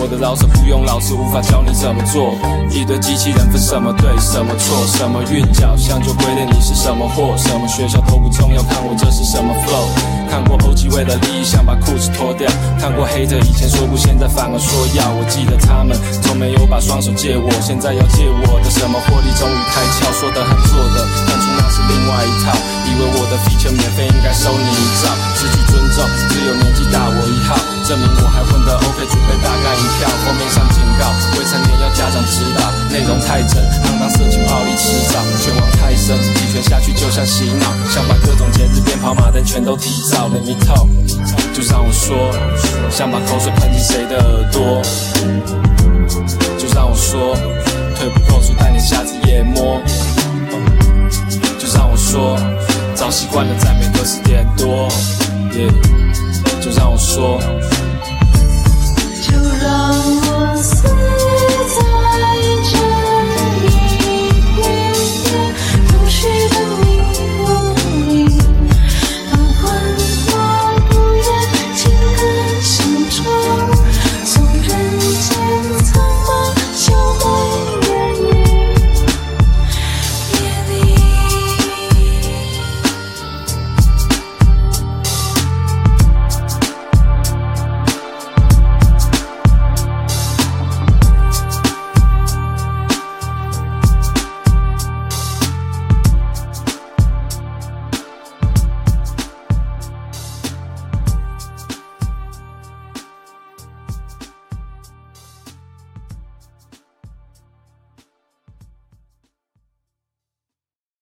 我的老师不用老师，无法教你怎么做。一堆机器人分什么对什么错，什么韵脚像就规定你是什么货，什么学校都不重要，看我这是什么 flow。看过 OG 为了利益想把裤子脱掉，看过黑的以前说不，现在反而说要。我记得他们从没有把双手借我，现在要借我的什么获利终于开窍，说的和做的看出那是另外一套。以为我的 feature 免费应该收你一兆，失去尊重，只有年纪大我一号，证明我还混得 OK，准备大容太真，行当色情暴力迟早，拳王太深，击拳下去就像洗脑，想把各种节日变跑马灯全都提早。Let me talk，就让我说，想把口水喷进谁的耳朵，就让我说，退不够数带你下次夜摸，就让我说，早习惯了在每个十点多，就让我说。